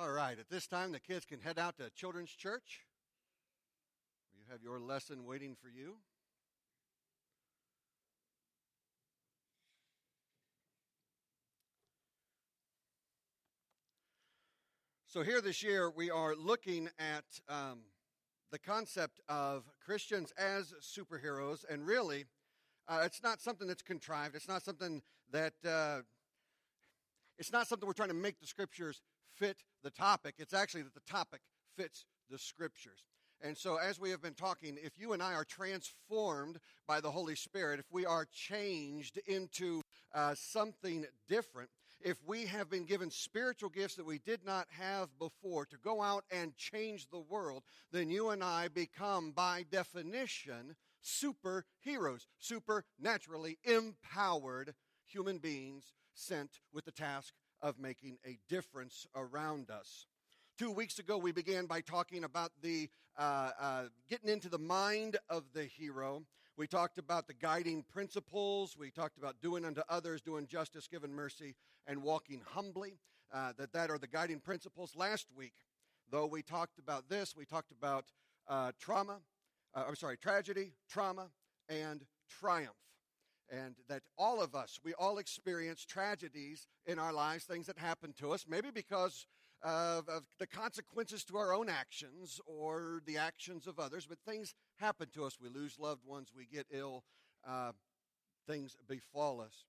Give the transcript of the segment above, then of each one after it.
All right, at this time, the kids can head out to Children's Church. You have your lesson waiting for you. So, here this year, we are looking at um, the concept of Christians as superheroes, and really, uh, it's not something that's contrived. It's not something that uh, it's not something we're trying to make the scriptures fit the topic. It's actually that the topic fits the scriptures. And so, as we have been talking, if you and I are transformed by the Holy Spirit, if we are changed into uh, something different, if we have been given spiritual gifts that we did not have before to go out and change the world, then you and I become, by definition, superheroes, supernaturally empowered human beings sent with the task of making a difference around us. Two weeks ago, we began by talking about the uh, uh, getting into the mind of the hero. We talked about the guiding principles. We talked about doing unto others, doing justice, giving mercy, and walking humbly. Uh, that that are the guiding principles. Last week, though, we talked about this. We talked about uh, trauma. Uh, I'm sorry, tragedy, trauma, and triumph and that all of us, we all experience tragedies in our lives, things that happen to us, maybe because of, of, the consequences to our own actions or the actions of others, but things happen to us. We lose loved ones, we get ill, uh, things befall us.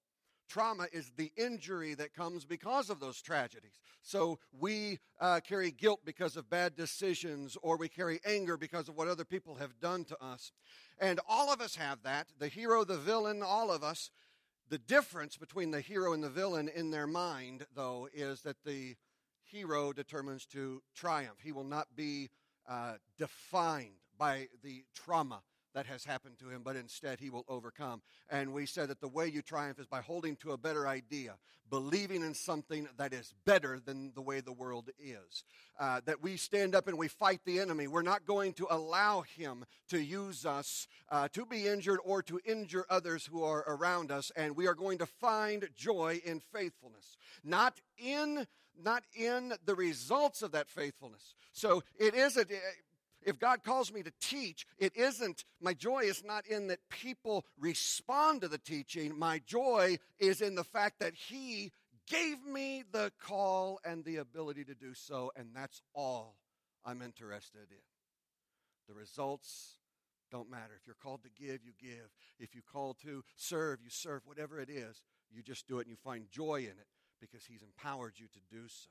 Trauma is the injury that comes because of those tragedies. So we uh, carry guilt because of bad decisions, or we carry anger because of what other people have done to us. And all of us have that the hero, the villain, all of us. The difference between the hero and the villain in their mind, though, is that the hero determines to triumph. He will not be uh, defined by the trauma that has happened to him, but instead he will overcome. And we said that the way you triumph is by holding to a better idea, believing in something that is better than the way the world is. Uh, that we stand up and we fight the enemy. We're not going to allow him to use us uh, to be injured or to injure others who are around us. And we are going to find joy in faithfulness, not in not in the results of that faithfulness. So it isn't if God calls me to teach, it isn't, my joy is not in that people respond to the teaching. My joy is in the fact that He gave me the call and the ability to do so, and that's all I'm interested in. The results don't matter. If you're called to give, you give. If you call to serve, you serve. Whatever it is, you just do it and you find joy in it because He's empowered you to do so.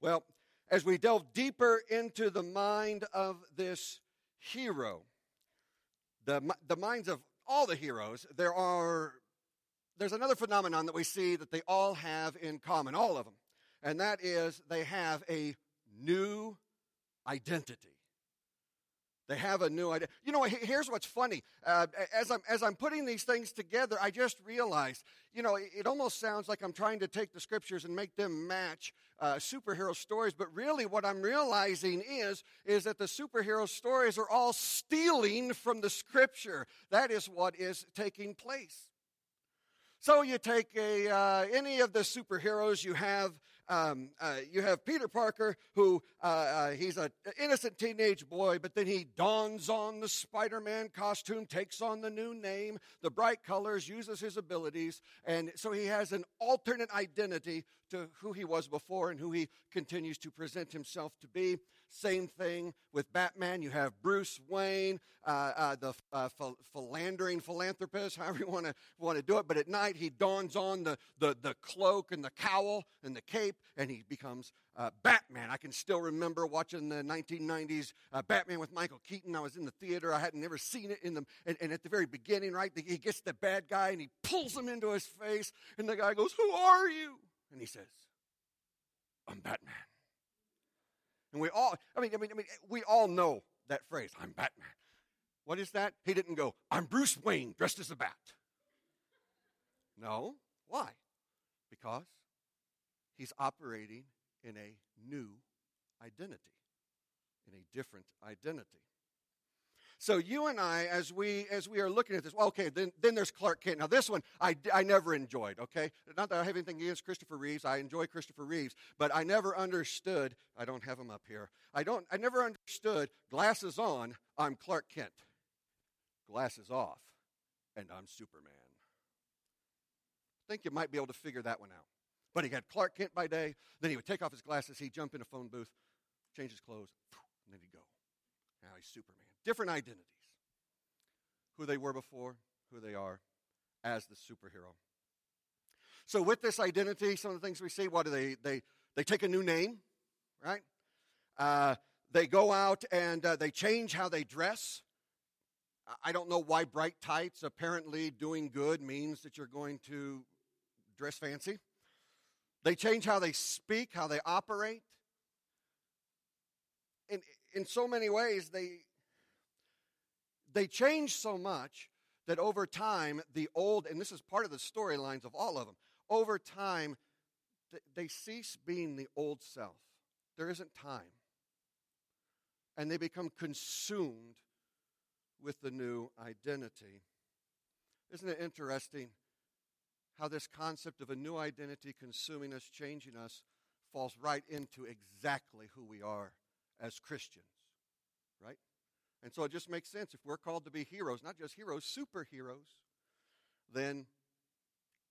Well, as we delve deeper into the mind of this hero, the, the minds of all the heroes, there are there's another phenomenon that we see that they all have in common, all of them, and that is they have a new identity. They have a new idea. You know, here's what's funny. Uh, as, I'm, as I'm putting these things together, I just realized, you know, it, almost sounds like I'm trying to take the scriptures and make them match uh, superhero stories, but really what I'm realizing is, is that the superhero stories are all stealing from the scripture. That is what is taking place. So you take a, uh, any of the superheroes you have um, uh, you have Peter Parker, who uh, uh, he's an innocent teenage boy, but then he dons on the Spider Man costume, takes on the new name, the bright colors, uses his abilities, and so he has an alternate identity to who he was before and who he continues to present himself to be. Same thing with Batman. You have Bruce Wayne, uh, uh, the uh, philandering philanthropist, however you want to want to do it. But at night, he dons on the, the, the cloak and the cowl and the cape, and he becomes uh, Batman. I can still remember watching the 1990s uh, Batman with Michael Keaton. I was in the theater. I hadn't never seen it in them. And, and at the very beginning, right, he gets the bad guy and he pulls him into his face, and the guy goes, "Who are you?" And he says, I'm Batman. And we all, I mean, I mean, I mean, we all know that phrase, I'm Batman. What is that? He didn't go, I'm Bruce Wayne dressed as a bat. No. Why? Because he's operating in a new identity, in a different identity. So you and I, as we as we are looking at this, well, okay, then then there's Clark Kent. Now this one I, I never enjoyed. Okay, not that I have anything against Christopher Reeves. I enjoy Christopher Reeves, but I never understood. I don't have him up here. I don't. I never understood. Glasses on, I'm Clark Kent. Glasses off, and I'm Superman. I think you might be able to figure that one out. But he had Clark Kent by day. Then he would take off his glasses. He'd jump in a phone booth, change his clothes, and then he'd go. Now he's Superman. Different identities. Who they were before, who they are as the superhero. So with this identity, some of the things we see, what do they they they take a new name, right? Uh, they go out and uh, they change how they dress. I don't know why bright tights. Apparently, doing good means that you're going to dress fancy. They change how they speak, how they operate. In, in so many ways, they, they change so much that over time, the old, and this is part of the storylines of all of them, over time, they cease being the old self. There isn't time. And they become consumed with the new identity. Isn't it interesting how this concept of a new identity consuming us, changing us, falls right into exactly who we are as Christians, right? And so it just makes sense. If we're called to be heroes, not just heroes, superheroes, then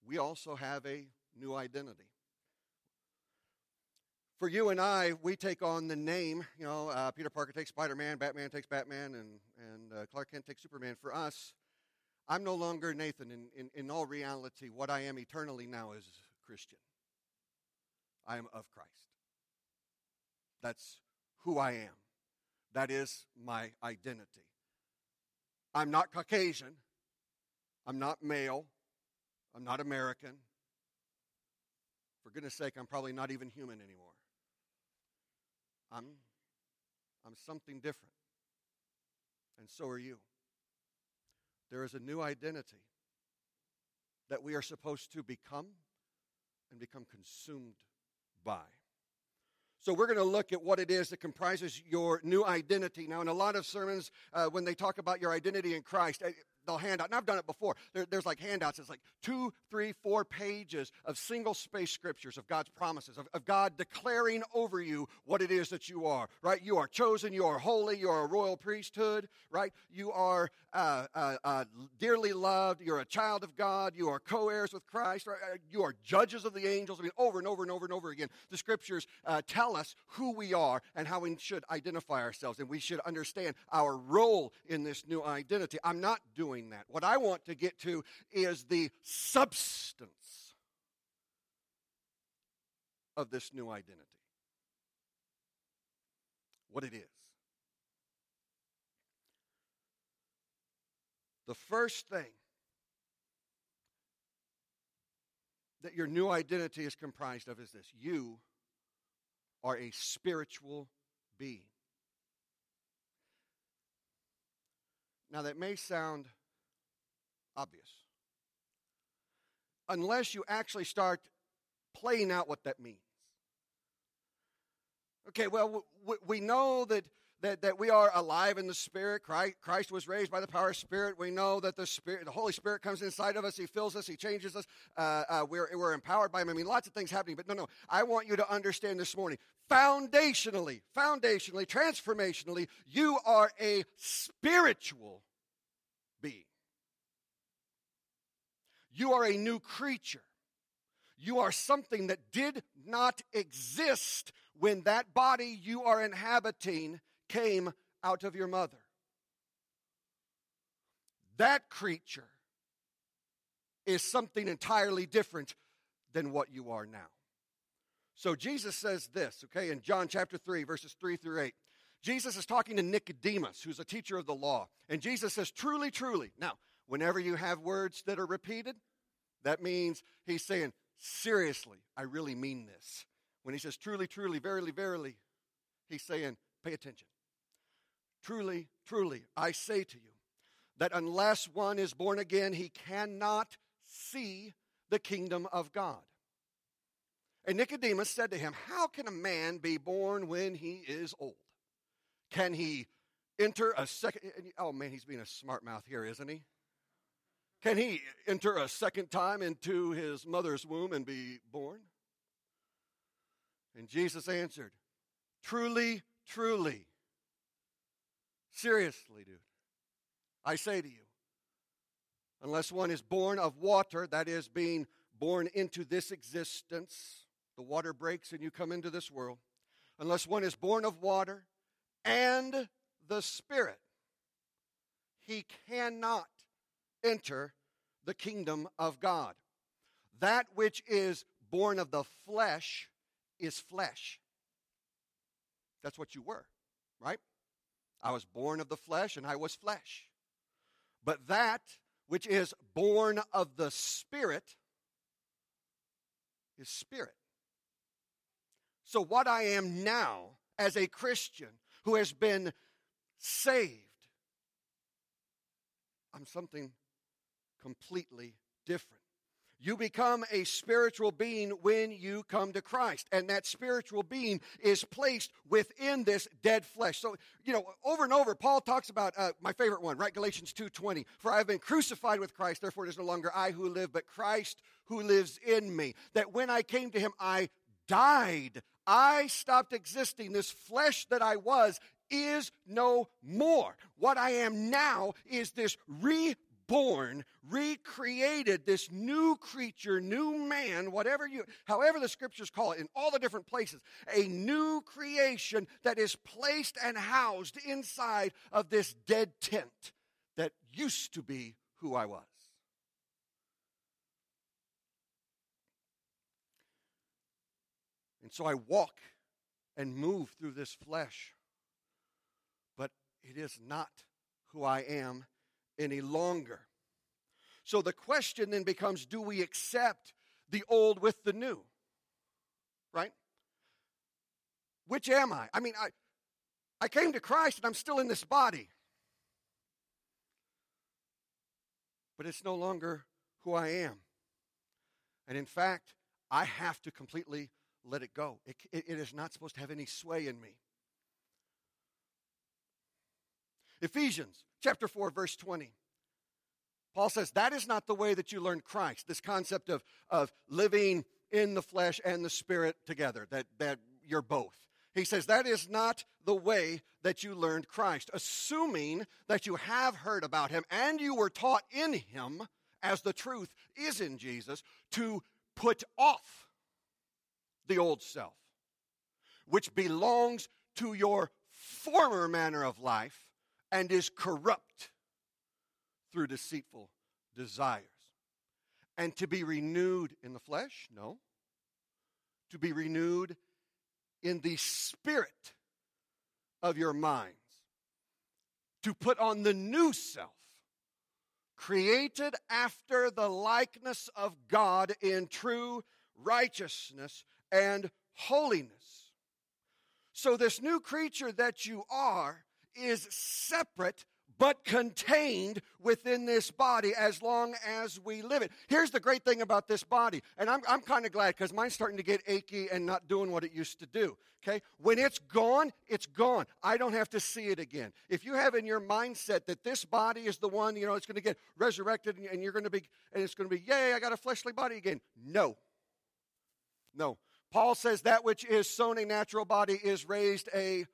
we also have a new identity. For you and I, we take on the name. You know, uh, Peter Parker takes Spider Man, Batman takes Batman, and, and uh, Clark Kent takes Superman. For us, I'm no longer Nathan. In, in, in all reality, what I am eternally now is Christian. I am of Christ. That's who I am. That is my identity. I'm not Caucasian. I'm not male. I'm not American. For goodness sake, I'm probably not even human anymore. I'm, I'm something different. And so are you. There is a new identity that we are supposed to become and become consumed by. So, we're going to look at what it is that comprises your new identity. Now, in a lot of sermons, uh, when they talk about your identity in Christ, eh, they'll hand out, and I've done it before. There, there's like handouts. It's like two, three, four pages of single space scriptures of God's promises, of, of God declaring over you what it is that you are, right? You are chosen, you are holy, you are a royal priesthood, right? You are uh, uh, uh, dearly loved, you're a child of God, you are co heirs with Christ, right? Uh, you are judges of the angels. I mean, over and over and over and over again, the scriptures uh, tell us who we are and how we should identify ourselves, and we should understand our role in this new identity. I'm not doing doing that. What I want to get to is the substance of this new identity. What it is. The first thing that your new identity is comprised of is this you are a spiritual being. Now, that may sound obvious. Unless you actually start playing out what that means. Okay, well, we know that, that, that we are alive in the Spirit. Christ was raised by the power of Spirit. We know that the Spirit, the Holy Spirit comes inside of us. He fills us. He changes us. Uh, uh, we're, we're empowered by Him. I mean, lots of things happening. But no, no. I want you to understand this morning. Foundationally, foundationally, transformationally, you are a spiritual being. You are a new creature. You are something that did not exist when that body you are inhabiting came out of your mother. That creature is something entirely different than what you are now. So Jesus says this, okay, in John chapter 3, verses 3 through 8. Jesus is talking to Nicodemus, who's a teacher of the law. And Jesus says, Truly, truly. Now, whenever you have words that are repeated, that means he's saying, seriously, I really mean this. When he says truly, truly, verily, verily, he's saying, pay attention. Truly, truly, I say to you that unless one is born again, he cannot see the kingdom of God. And Nicodemus said to him, How can a man be born when he is old? Can he enter a second? Oh man, he's being a smart mouth here, isn't he? Can he enter a second time into his mother's womb and be born? And Jesus answered, Truly, truly. Seriously, dude. I say to you, unless one is born of water, that is, being born into this existence, the water breaks and you come into this world. Unless one is born of water and the Spirit, he cannot enter the kingdom of God. That which is born of the flesh is flesh. That's what you were, right? I was born of the flesh and I was flesh. But that which is born of the Spirit is spirit. So, what I am now as a Christian who has been saved, I'm something completely different. You become a spiritual being when you come to Christ. And that spiritual being is placed within this dead flesh. So, you know, over and over, Paul talks about uh, my favorite one, right? Galatians 2.20. For I have been crucified with Christ, therefore it is no longer I who live, but Christ who lives in me. That when I came to him, I died. I stopped existing. This flesh that I was is no more. What I am now is this re born, recreated, this new creature, new man, whatever you, however the scriptures call it, in all the different places, a new creation that is placed and housed inside of this dead tent that used to be who I was. And so I walk and move through this flesh, but it is not who I am any longer. So the question then becomes do we accept the old with the new? Right? Which am I? I mean, I, I came to Christ and I'm still in this body. But it's no longer who I am. And in fact, I have to completely let it go. It, it, it is not supposed to have any sway in me. Ephesians chapter 4, verse 20. Paul says that is not the way that you learned Christ, this concept of, of living in the flesh and the spirit together, that, that you're both. He says that is not the way that you learned Christ, assuming that you have heard about him and you were taught in him, as the truth is in Jesus, to put off the old self, which belongs to your former manner of life and is corrupt through deceitful desires. And to be renewed in the flesh? No. To be renewed in the spirit of your minds. To put on the new self, created after the likeness of God in true righteousness and holiness. So, this new creature that you are is separate but contained within this body as long as we live it. Here's the great thing about this body, and I'm, I'm kind of glad because mine's starting to get achy and not doing what it used to do. Okay? When it's gone, it's gone. I don't have to see it again. If you have in your mindset that this body is the one, you know, it's going to get resurrected and, and you're going to be, and it's going to be, yay, I got a fleshly body again. No. No. Paul says that which is sown a natural body is raised a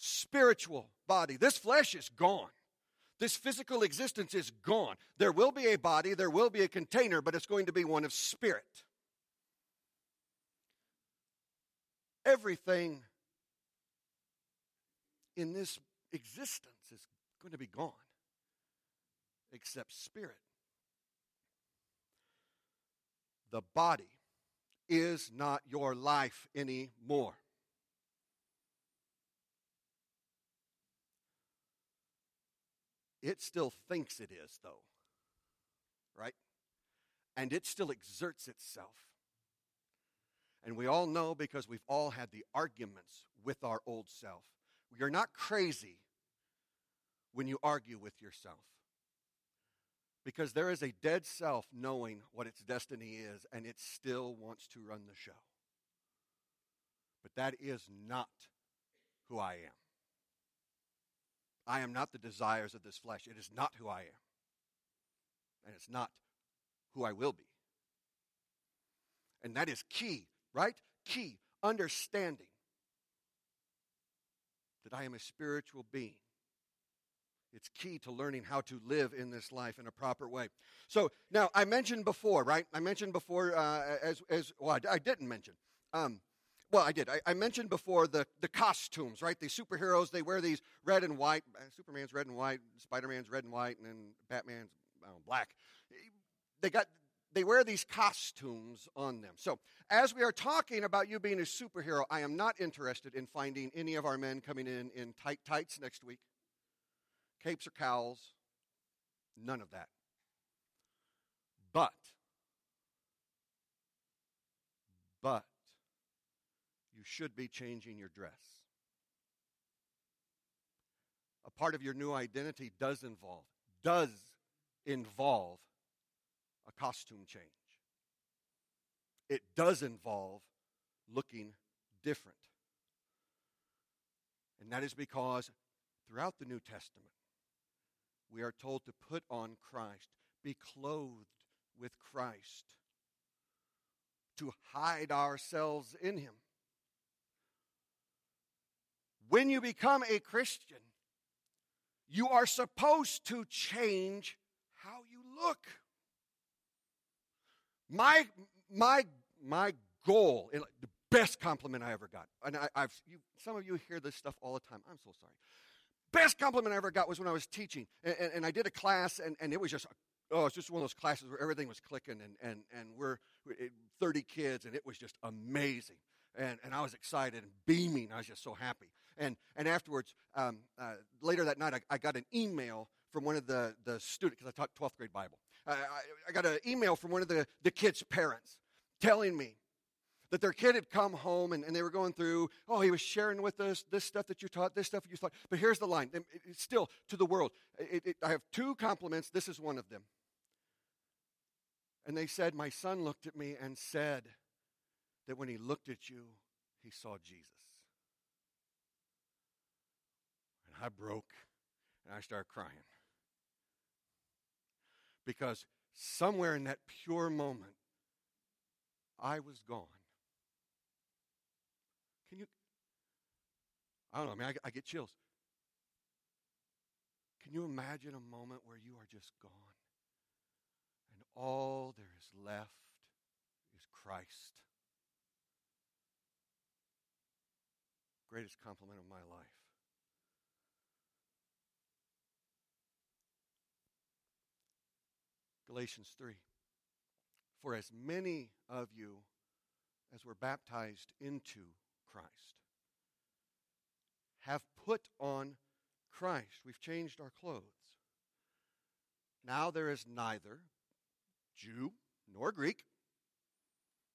spiritual body. This flesh is gone. This physical existence is gone. There will be a body, there will be a container, but it's going to be one of spirit. Everything in this existence is going to be gone except spirit. The body is not your life anymore. It still thinks it is, though. Right? And it still exerts itself. And we all know because we've all had the arguments with our old self. You're not crazy when you argue with yourself. Because there is a dead self knowing what its destiny is, and it still wants to run the show. But that is not who I am. I am not the desires of this flesh. It is not who I am. And it's not who I will be. And that is key, right? Key. Understanding that I am a spiritual being. It's key to learning how to live in this life in a proper way. So now I mentioned before, right? I mentioned before uh, as as well. I, I didn't mention. Um, well, I did. I, I, mentioned before the, the costumes, right? The superheroes, they wear these red and white. Uh, Superman's red and white, Spider Man's red and white, and then Batman's black. They got they wear these costumes on them. So, as we are talking about you being a superhero, I am not interested in finding any of our men coming in in tight tights next week, capes or cowls, none of that. But, but, you should be changing your dress. A part of your new identity does involve, does involve a costume change. It does involve looking different. And that is because throughout the New Testament, we are told to put on Christ, be clothed with Christ, to hide ourselves in Him. When you become a Christian, you are supposed to change how you look. My, my, my goal, the best compliment I ever got, and I, have some of you hear this stuff all the time. I'm so sorry. Best compliment I ever got was when I was teaching, and, and, and I did a class, and, and it was just oh, it's just one of those classes where everything was clicking, and and and we're 30 kids, and it was just amazing, and and I was excited and beaming. I was just so happy, and and afterwards, um, uh, later that night, I, I, got an email from one of the the students because I taught 12th grade Bible, I, I got an email from one of the, the kids' parents telling me that their kid had come home and, and they were going through, oh, he was sharing with us this stuff that you taught, this stuff you taught. But here's the line it's still to the world. It, it, I have two compliments. This is one of them. And they said, My son looked at me and said that when he looked at you, he saw Jesus. I broke and I started crying. Because somewhere in that pure moment, I was gone. Can you? I don't know, I mean, I, I get chills. Can you imagine a moment where you are just gone and all there is left is Christ? Greatest compliment of my life. Galatians 3. For as many of you as were baptized into Christ have put on Christ. We've changed our clothes. Now there is neither Jew nor Greek.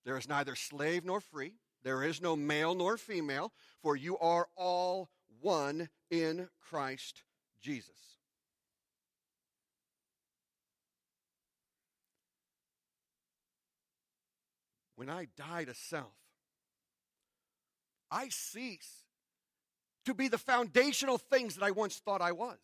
There is neither slave nor free. There is no male nor female, for you are all one in Christ Jesus. When I die to self, I cease to be the foundational things that I once thought I was.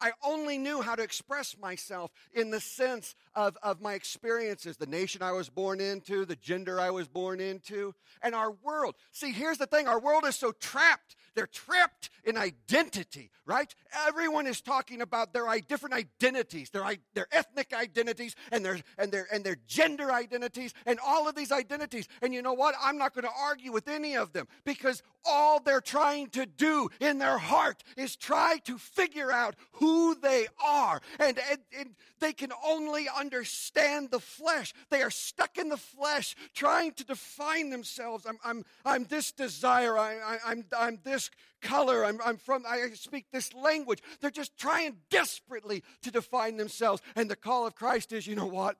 I only knew how to express myself in the sense of, of my experiences, the nation I was born into, the gender I was born into, and our world. See, here's the thing our world is so trapped they're trapped in identity, right? Everyone is talking about their different identities, their, their ethnic identities and their, and, their, and their gender identities and all of these identities. And you know what? I'm not going to argue with any of them because all they're trying to do in their heart is try to figure out who they are. And, and, and they can only understand the flesh. They are stuck in the flesh trying to define themselves. I'm, I'm, I'm this desire. I, I, I'm, I'm this color. I'm, I'm from, I speak this language. They're just trying desperately to define themselves. And the call of Christ is you know what?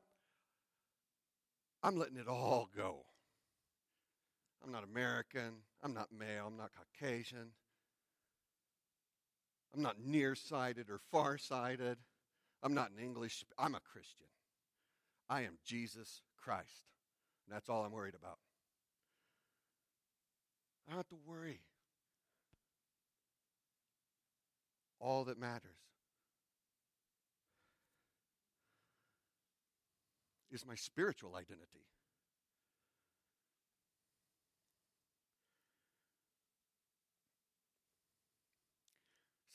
I'm letting it all go. I'm not American. I'm not male. I'm not Caucasian. I'm not nearsighted or farsighted. I'm not an English. I'm a Christian. I am Jesus Christ. And that's all I'm worried about. I don't have to worry all that matters. Is my spiritual identity.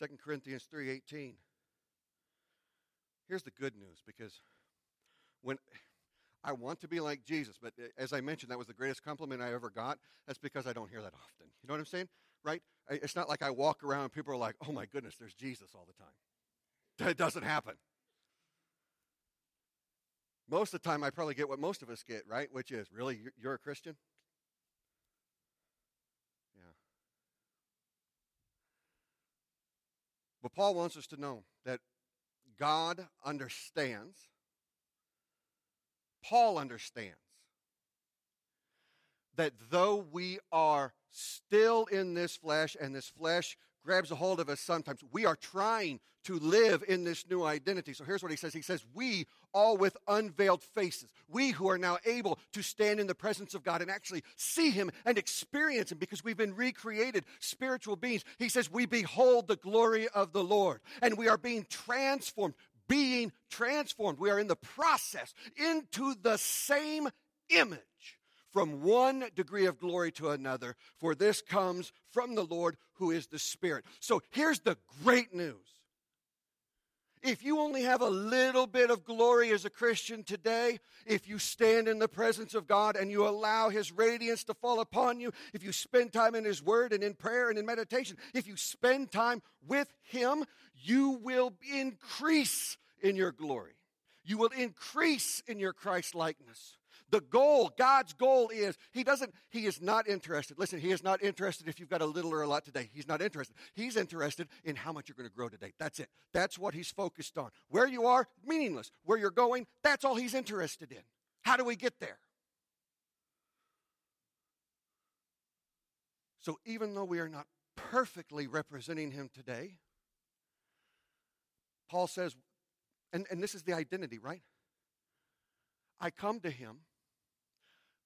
Second Corinthians 3:18. Here's the good news because when I want to be like Jesus, but eh, as I mentioned, that was the greatest compliment I ever got. That's because I don't hear that often. You know what I'm saying? Right? It's not like I walk around and people are like, oh my goodness, there's Jesus all the time. That doesn't happen. Most of the time, I probably get what most of us get, right? Which is, really, you're a Christian? But Paul wants us to know that God understands Paul understands that though we are still in this flesh and this flesh grabs a hold of us sometimes, we are trying to live in this new identity. So here's what he says He says, We all with unveiled faces, we who are now able to stand in the presence of God and actually see Him and experience Him because we've been recreated spiritual beings. He says, We behold the glory of the Lord and we are being transformed being transformed. We are in the process into the same image from one degree of glory to another, for this comes from the Lord who is the Spirit. So here's the great news. If you only have a little bit of glory as a Christian today, if you stand in the presence of God and you allow His radiance to fall upon you, if you spend time in His Word and in prayer and in meditation, if you spend time with Him, you will increase in your glory. You will increase in your Christ likeness. The goal, God's goal is, He doesn't, He is not interested. Listen, He is not interested if you've got a little or a lot today. He's not interested. He's interested in how much you're going to grow today. That's it. That's what He's focused on. Where you are, meaningless. Where you're going, that's all He's interested in. How do we get there? So even though we are not perfectly representing Him today, Paul says, and, and this is the identity, right? I come to him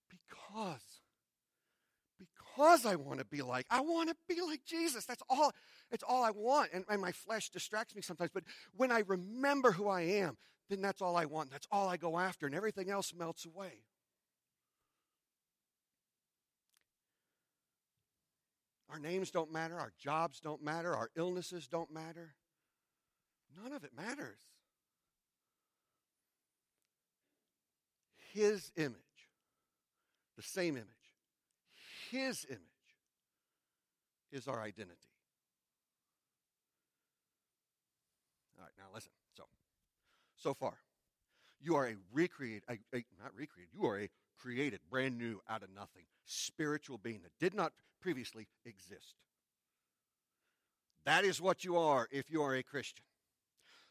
because because I want to be like I want to be like Jesus. That's all it's all I want. And, and my flesh distracts me sometimes, but when I remember who I am, then that's all I want. That's all I go after, and everything else melts away. Our names don't matter, our jobs don't matter, our illnesses don't matter. None of it matters. His image, the same image, His image is our identity. All right, now listen. So, so far, you are a recreated, not recreated, you are a created, brand new, out of nothing, spiritual being that did not previously exist. That is what you are if you are a Christian.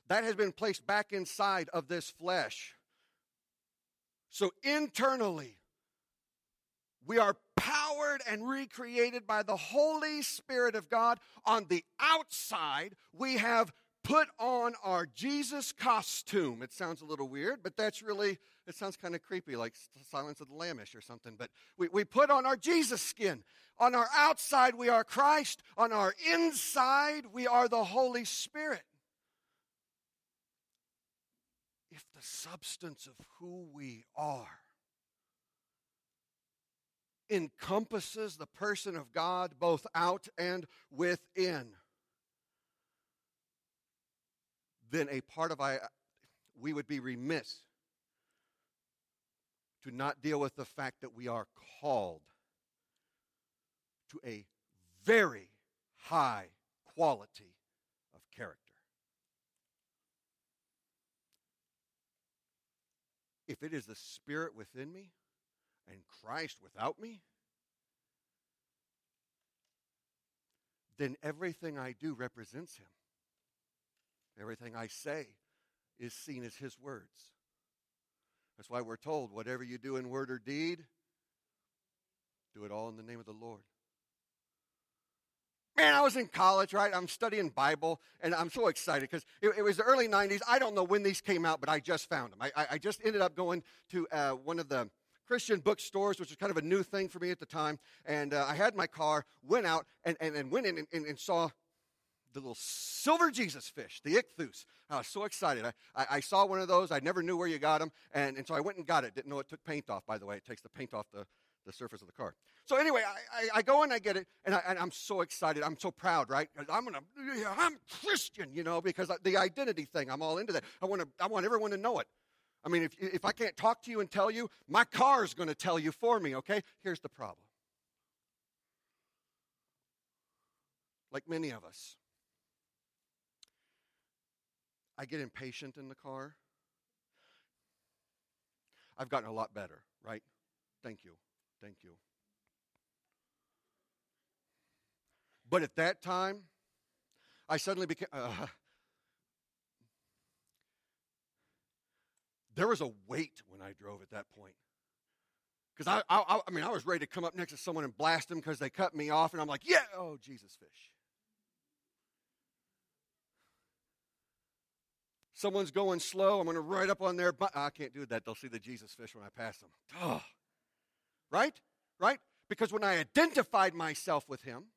That has been placed back inside of this flesh. So internally, we are powered and recreated by the Holy Spirit of God. On the outside, we have put on our Jesus costume. It sounds a little weird, but that's really, it sounds kind of creepy, like Silence of the Lambs or something. But we, we put on our Jesus skin. On our outside, we are Christ. On our inside, we are the Holy Spirit. If the substance of who we are encompasses the person of God both out and within, then a part of I, we would be remiss to not deal with the fact that we are called to a very high quality of character. If it is the Spirit within me and Christ without me, then everything I do represents Him. Everything I say is seen as His words. That's why we're told whatever you do in word or deed, do it all in the name of the Lord. Man, I was in college, right? I'm studying Bible, and I'm so excited because it, it, was the early 90s. I don't know when these came out, but I just found them. I, I, I just ended up going to uh, one of the Christian bookstores, which was kind of a new thing for me at the time. And uh, I had my car, went out, and, and, and went in and, and, and saw the little silver Jesus fish, the ichthus. I was so excited. I, I, I, saw one of those. I never knew where you got them. And, and so I went and got it. Didn't know it took paint off, by the way. It takes the paint off the, the surface of the car. So anyway, I, I, I go and I get it, and, I, am so excited. I'm so proud, right? I'm gonna, I'm Christian, you know, because the identity thing. I'm all into that. I want to, I want everyone to know it. I mean, if if I can't talk to you and tell you, my car is going to tell you for me. Okay? Here's the problem. Like many of us, I get impatient in the car. I've gotten a lot better, right? Thank you. Thank you. But at that time, I suddenly became. Uh, there was a weight when I drove at that point. Because I, I, I mean, I was ready to come up next to someone and blast them because they cut me off, and I'm like, yeah, oh, Jesus fish. Someone's going slow, I'm going to ride up on their butt. I can't do that. They'll see the Jesus fish when I pass them. Oh. Right? Right? Because when I identified myself with him,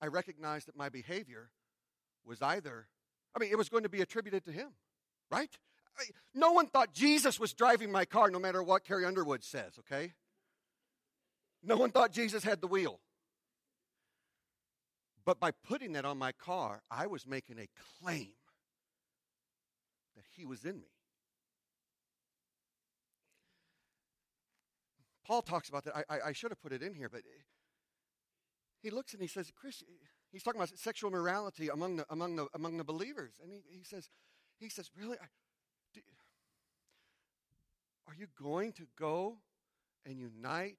I recognized that my behavior was either, I mean, it was going to be attributed to him, right? I, no one thought Jesus was driving my car no matter what Carrie Underwood says, okay? No one thought Jesus had the wheel. But by putting that on my car, I was making a claim that he was in me. Paul talks about that. I, I, I should have put it in here, but he looks and he says, Chris, he's talking about sexual morality among the, among the, among the believers. And he, he says, he says, really? Do, are you going to go and unite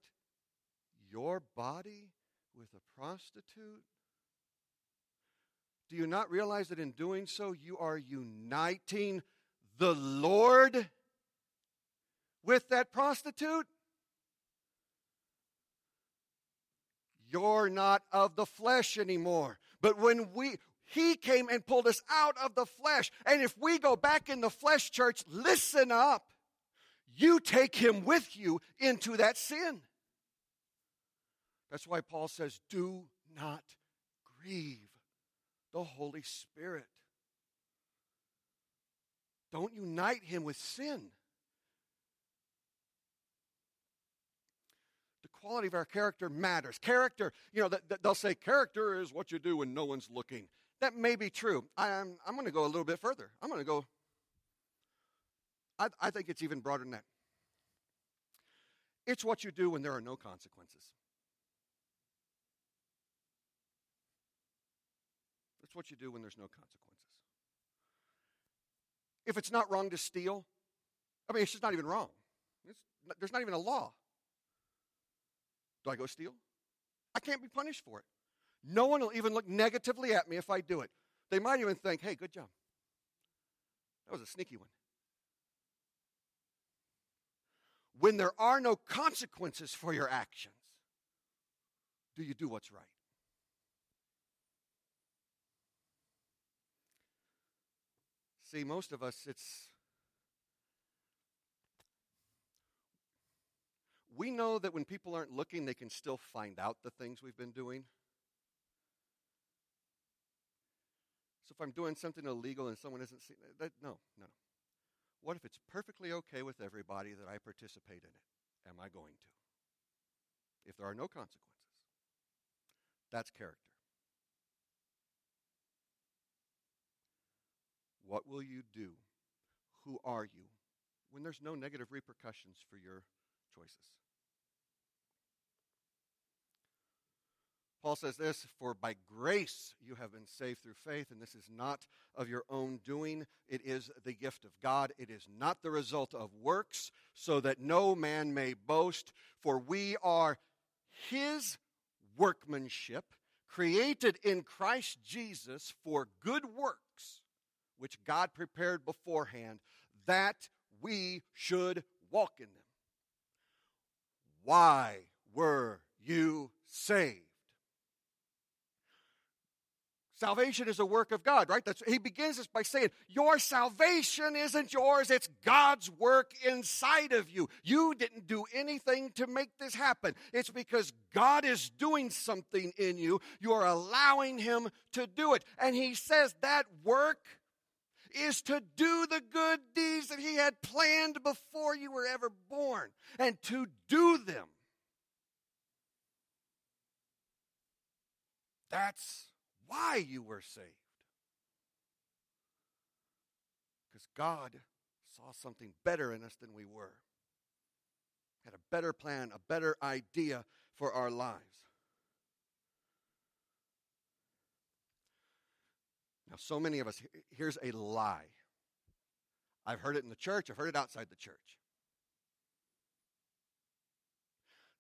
your body with a prostitute? Do you not realize that in doing so, you are uniting the Lord with that prostitute? You're not of the flesh anymore. But when we, he came and pulled us out of the flesh. And if we go back in the flesh, church, listen up. You take him with you into that sin. That's why Paul says, do not grieve the Holy Spirit. Don't unite him with sin. The quality of our character matters. Character, you know, they'll say character is what you do when no one's looking. That may be true. I'm, I'm going to go a little bit further. I'm going to go, I, I think it's even broader than that. It's what you do when there are no consequences. It's what you do when there's no consequences. If it's not wrong to steal, I mean, it's just not even wrong. There's not even a law. Do I go steal? I can't be punished for it. No one will even look negatively at me if I do it. They might even think, hey, good job. That was a sneaky one. When there are no consequences for your actions, do you do what's right? See, most of us, it's we know that when people aren't looking, they can still find out the things we've been doing. So if I'm doing something illegal and someone isn't seeing that, no, no. No. What if it's perfectly okay with everybody that I participate in it? Am I going to? If there are no consequences, that's character. What will you do? Who are you? When there's no negative repercussions for your choices. Paul says this For by grace you have been saved through faith, and this is not of your own doing. It is the gift of God. It is not the result of works, so that no man may boast. For we are his workmanship, created in Christ Jesus for good works, which God prepared beforehand that we should walk in them. Why were you saved? Salvation is a work of God, right? That's, he begins this by saying, Your salvation isn't yours, it's God's work inside of you. You didn't do anything to make this happen. It's because God is doing something in you. You are allowing Him to do it. And He says that work is to do the good deeds that He had planned before you were ever born, and to do them. That's why you were saved. Because God saw something better in us than we were, had a better plan, a better idea for our lives. Now, so many of us, here's a lie. I've heard it in the church, I've heard it outside the church.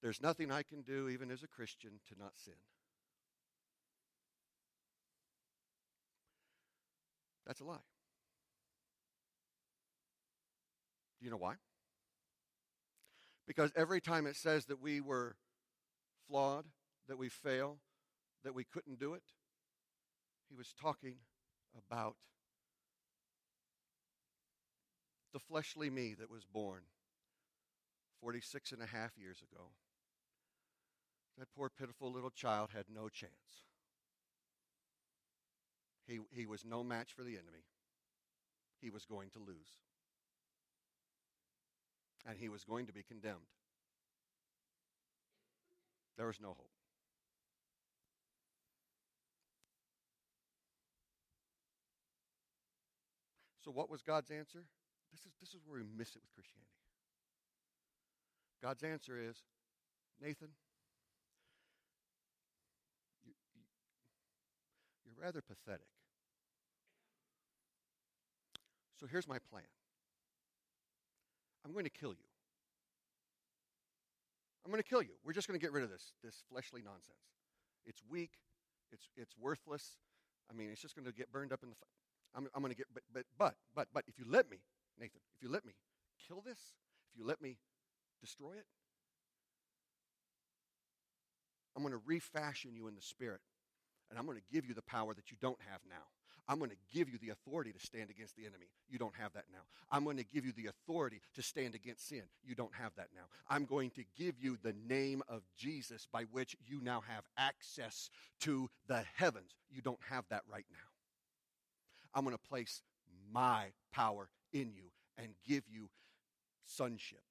There's nothing I can do, even as a Christian, to not sin. That's a lie. Do you know why? Because every time it says that we were flawed, that we fail, that we couldn't do it, he was talking about the fleshly me that was born 46 and a half years ago. That poor, pitiful little child had no chance. He, he was no match for the enemy. He was going to lose. And he was going to be condemned. There was no hope. So, what was God's answer? This is, this is where we miss it with Christianity. God's answer is Nathan, You're rather pathetic. So here's my plan I'm going to kill you. I'm going to kill you. We're just going to get rid of this, this fleshly nonsense. It's weak. It's, it's worthless. I mean, it's just going to get burned up in the. I'm, I'm going to get, but, but, but, but, but, if you let me, Nathan, if you let me kill this, if you let me destroy it, I'm going to refashion you in the spirit and I'm going to give you the power that you don't have now. I'm going to give you the authority to stand against the enemy. You don't have that now. I'm going to give you the authority to stand against sin. You don't have that now. I'm going to give you the name of Jesus by which you now have access to the heavens. You don't have that right now. I'm going to place my power in you and give you sonship.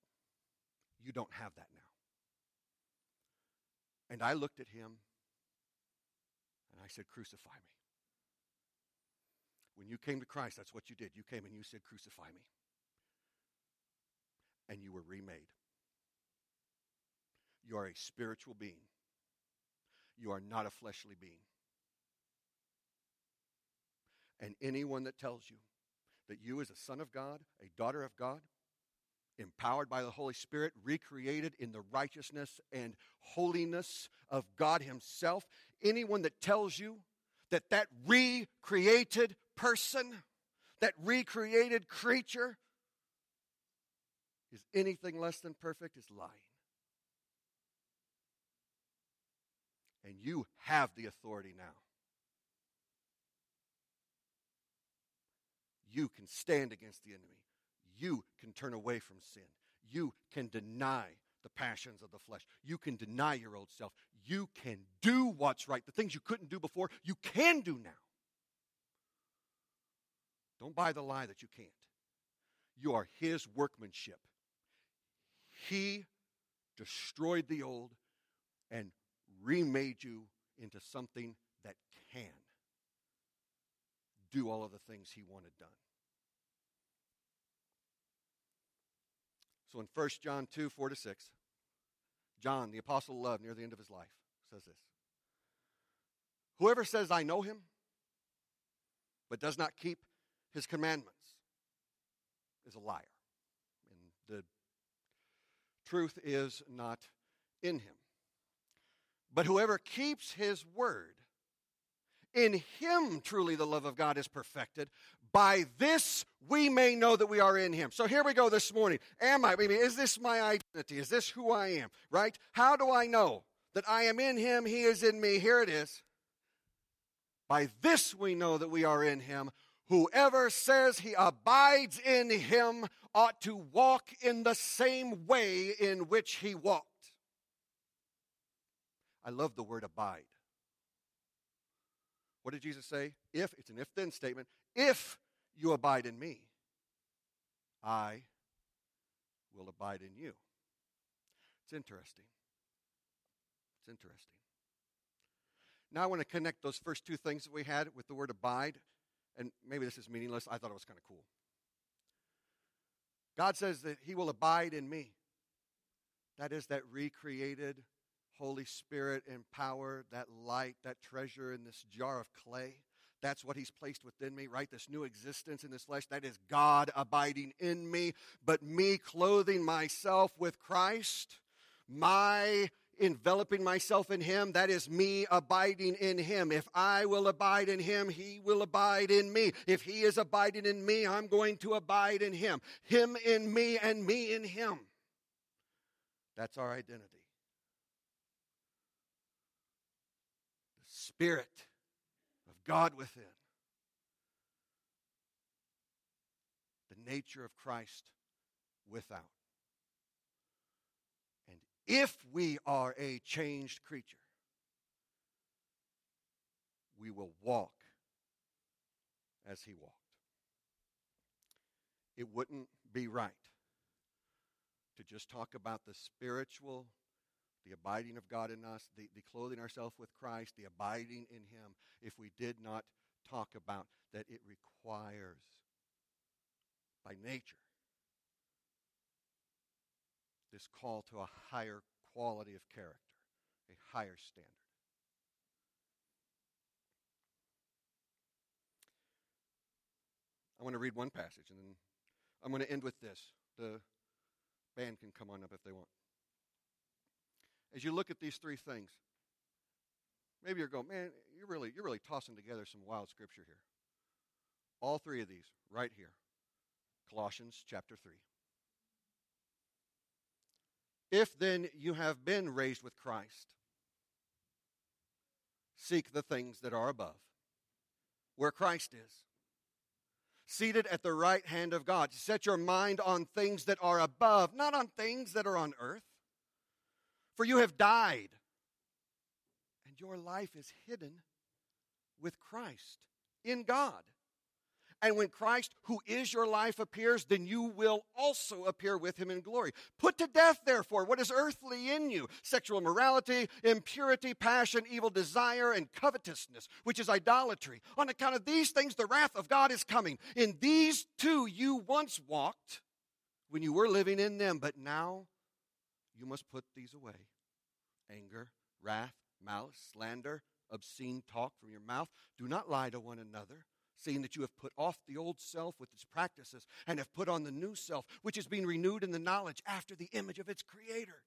You don't have that now. And I looked at him and I said, Crucify me. When you came to Christ, that's what you did. You came and you said, Crucify me. And you were remade. You are a spiritual being, you are not a fleshly being. And anyone that tells you that you, as a son of God, a daughter of God, empowered by the Holy Spirit, recreated in the righteousness and holiness of God Himself. Anyone that tells you that that recreated person, that recreated creature, is anything less than perfect is lying. And you have the authority now. You can stand against the enemy you can turn away from sin. You can deny the passions of the flesh. You can deny your old self. You can do what's right. The things you couldn't do before, you can do now. Don't buy the lie that you can't. You are His workmanship. He destroyed the old and remade you into something that can do all of the things He wanted done. So in 1 John 2 4 to 6, John, the apostle of love, near the end of his life, says this Whoever says, I know him, but does not keep his commandments, is a liar. And the truth is not in him. But whoever keeps his word, in him truly the love of God is perfected. By this we may know that we are in him. So here we go this morning. Am I? I mean, is this my identity? Is this who I am? Right? How do I know that I am in him, he is in me? Here it is. By this we know that we are in him. Whoever says he abides in him ought to walk in the same way in which he walked. I love the word abide. What did Jesus say? If, it's an if then statement, if you abide in me, I will abide in you. It's interesting. It's interesting. Now I want to connect those first two things that we had with the word abide, and maybe this is meaningless. I thought it was kind of cool. God says that He will abide in me. That is that recreated Holy Spirit and power, that light, that treasure in this jar of clay. That's what He's placed within me, right? This new existence in this flesh. That is God abiding in me, but me clothing myself with Christ. My enveloping myself in Him, that is me abiding in Him. If I will abide in Him, He will abide in me. If He is abiding in me, I'm going to abide in Him. Him in me and me in Him. That's our identity. The Spirit of God within. The nature of Christ without. If we are a changed creature, we will walk as he walked. It wouldn't be right to just talk about the spiritual, the abiding of God in us, the, the clothing ourselves with Christ, the abiding in him, if we did not talk about that it requires, by nature, this call to a higher quality of character, a higher standard. I want to read one passage and then I'm going to end with this. The band can come on up if they want. As you look at these three things, maybe you're going, man, you're really, you're really tossing together some wild scripture here. All three of these, right here. Colossians chapter 3. If then you have been raised with Christ, seek the things that are above, where Christ is, seated at the right hand of God. Set your mind on things that are above, not on things that are on earth. For you have died, and your life is hidden with Christ in God. And when Christ, who is your life, appears, then you will also appear with him in glory. Put to death, therefore, what is earthly in you sexual immorality, impurity, passion, evil desire, and covetousness, which is idolatry. On account of these things, the wrath of God is coming. In these two you once walked when you were living in them, but now you must put these away anger, wrath, malice, slander, obscene talk from your mouth. Do not lie to one another seeing that you have put off the old self with its practices and have put on the new self, which is being renewed in the knowledge after the image of its creator.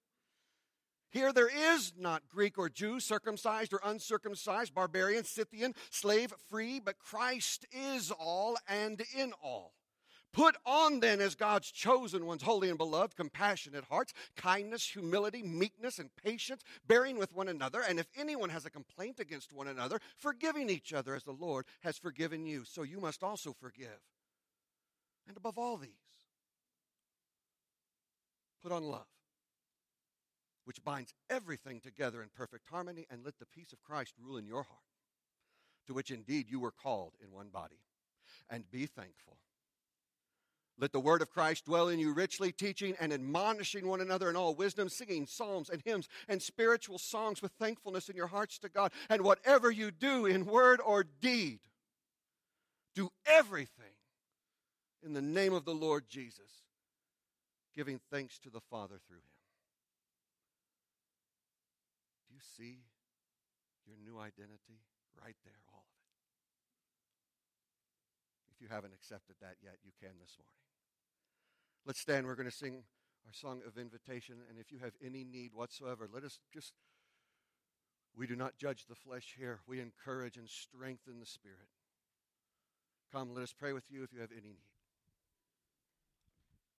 Here there is not Greek or Jew, circumcised or uncircumcised, barbarian, Scythian, slave, free, but Christ is all and in all. Put on then as God's chosen ones, holy and beloved, compassionate hearts, kindness, humility, meekness, and patience, bearing with one another. And if anyone has a complaint against one another, forgiving each other as the Lord has forgiven you. So you must also forgive. And above all these, put on love, which binds everything together in perfect harmony, and let the peace of Christ rule in your heart, to which indeed you were called in one body. And be thankful. Let the word of Christ dwell in you richly, teaching and admonishing one another in all wisdom, singing psalms and hymns and spiritual songs with thankfulness in your hearts to God. And whatever you do in word or deed, do everything in the name of the Lord Jesus, giving thanks to the Father through him. Do you see your new identity right there, all of it? If you haven't accepted that yet, you can this morning. Let's stand. We're going to sing our song of invitation. And if you have any need whatsoever, let us just, we do not judge the flesh here. We encourage and strengthen the spirit. Come, let us pray with you if you have any need.